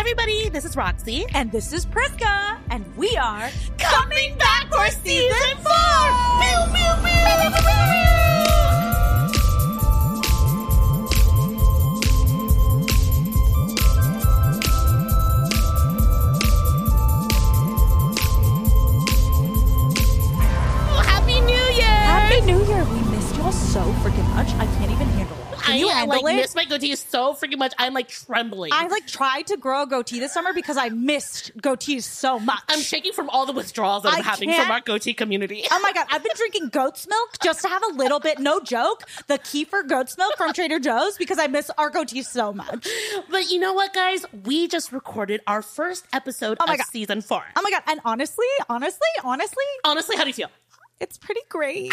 everybody, this is Roxy. And this is Priska, and we are Coming back for season four! Pew, pew, pew. Oh, Happy New Year! Happy New Year. We missed y'all so freaking much. I can't even handle it. Can I you uh, handle like it? miss my goatee so freaking much. I'm like trembling. I like tried to grow a goatee this summer because I missed goatees so much. I'm shaking from all the withdrawals that I'm having can't- from our goatee community. Oh my god, I've been drinking goat's milk just to have a little bit, no joke, the kefir goat's milk from Trader Joe's because I miss our goatees so much. But you know what, guys? We just recorded our first episode Oh of God. season four. Oh my god, and honestly, honestly, honestly, Honestly, how do you feel? it's pretty great.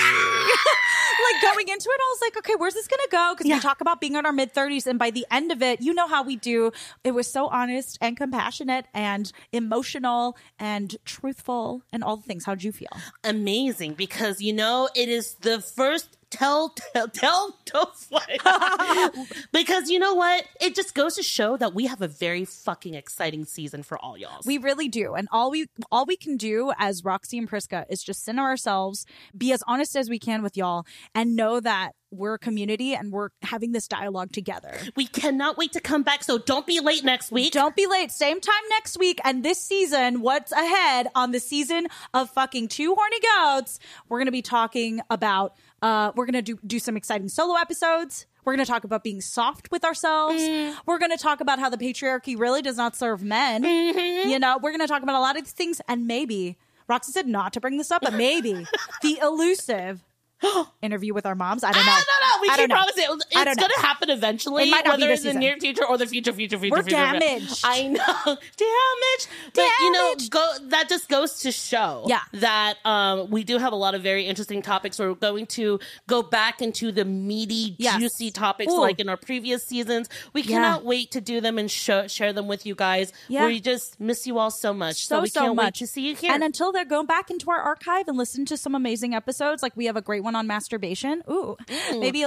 Like going into it, I was like, okay, where's this gonna go? Because Yeah. we talk about being in our mid 30s, and by the end of it, you know how we do. It was so honest and compassionate and emotional and truthful and all the things. How'd you feel? Amazing, because you know it is the first tell tell tell because you know what? It just goes to show that we have a very fucking exciting season for all y'all. We really do. And all we all we can do as Roxy and Priska is just center ourselves, be as honest as we can with y'all, and know that we're a community and we're having this dialogue together. we cannot wait to come back. So don't be late next week. Don't be late. Same time next week. And this season, what's ahead on the season of fucking two horny goats? We're gonna be talking about uh we're gonna do do some exciting solo episodes. We're going to talk about being soft with ourselves. We're going to talk about how the patriarchy really does not serve men. You know, we're going to talk about a lot of these things and maybe Roxy said not to bring this up, but maybe the elusive interview with our moms. I don't know. Ah, no, we I can know. promise it. It's going to happen eventually, It might not be whether this in the near future or the future, future, future, We're future. future. damaged. I know, damaged. But you know, go. That just goes to show, Yeah. that um, we do have a lot of very interesting topics. We're going to go back into the meaty, Yes. juicy topics Ooh. like in our previous seasons. We Yeah. cannot wait to do them and show, share them with you guys. Yeah. We just miss you all so much. So, so we so can't much wait to see you here. And until they're going back into our archive and listen to some amazing episodes, like we have a great one on masturbation. Ooh, maybe like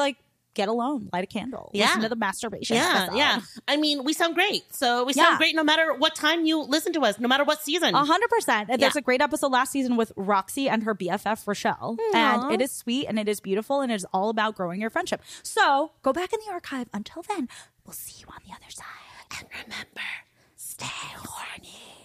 get alone, light a candle, Yeah. listen to the masturbation. yeah, episode. yeah. I mean, we sound great. So we Yeah. sound great no matter what time you listen to us, no matter what season. A hundred percent. And There's a great episode last season with Roxy and her BFF Rochelle, and it is sweet and it is beautiful and it is all about growing your friendship. So go back in the archive. Until then, we'll see you on the other side. And remember, stay horny.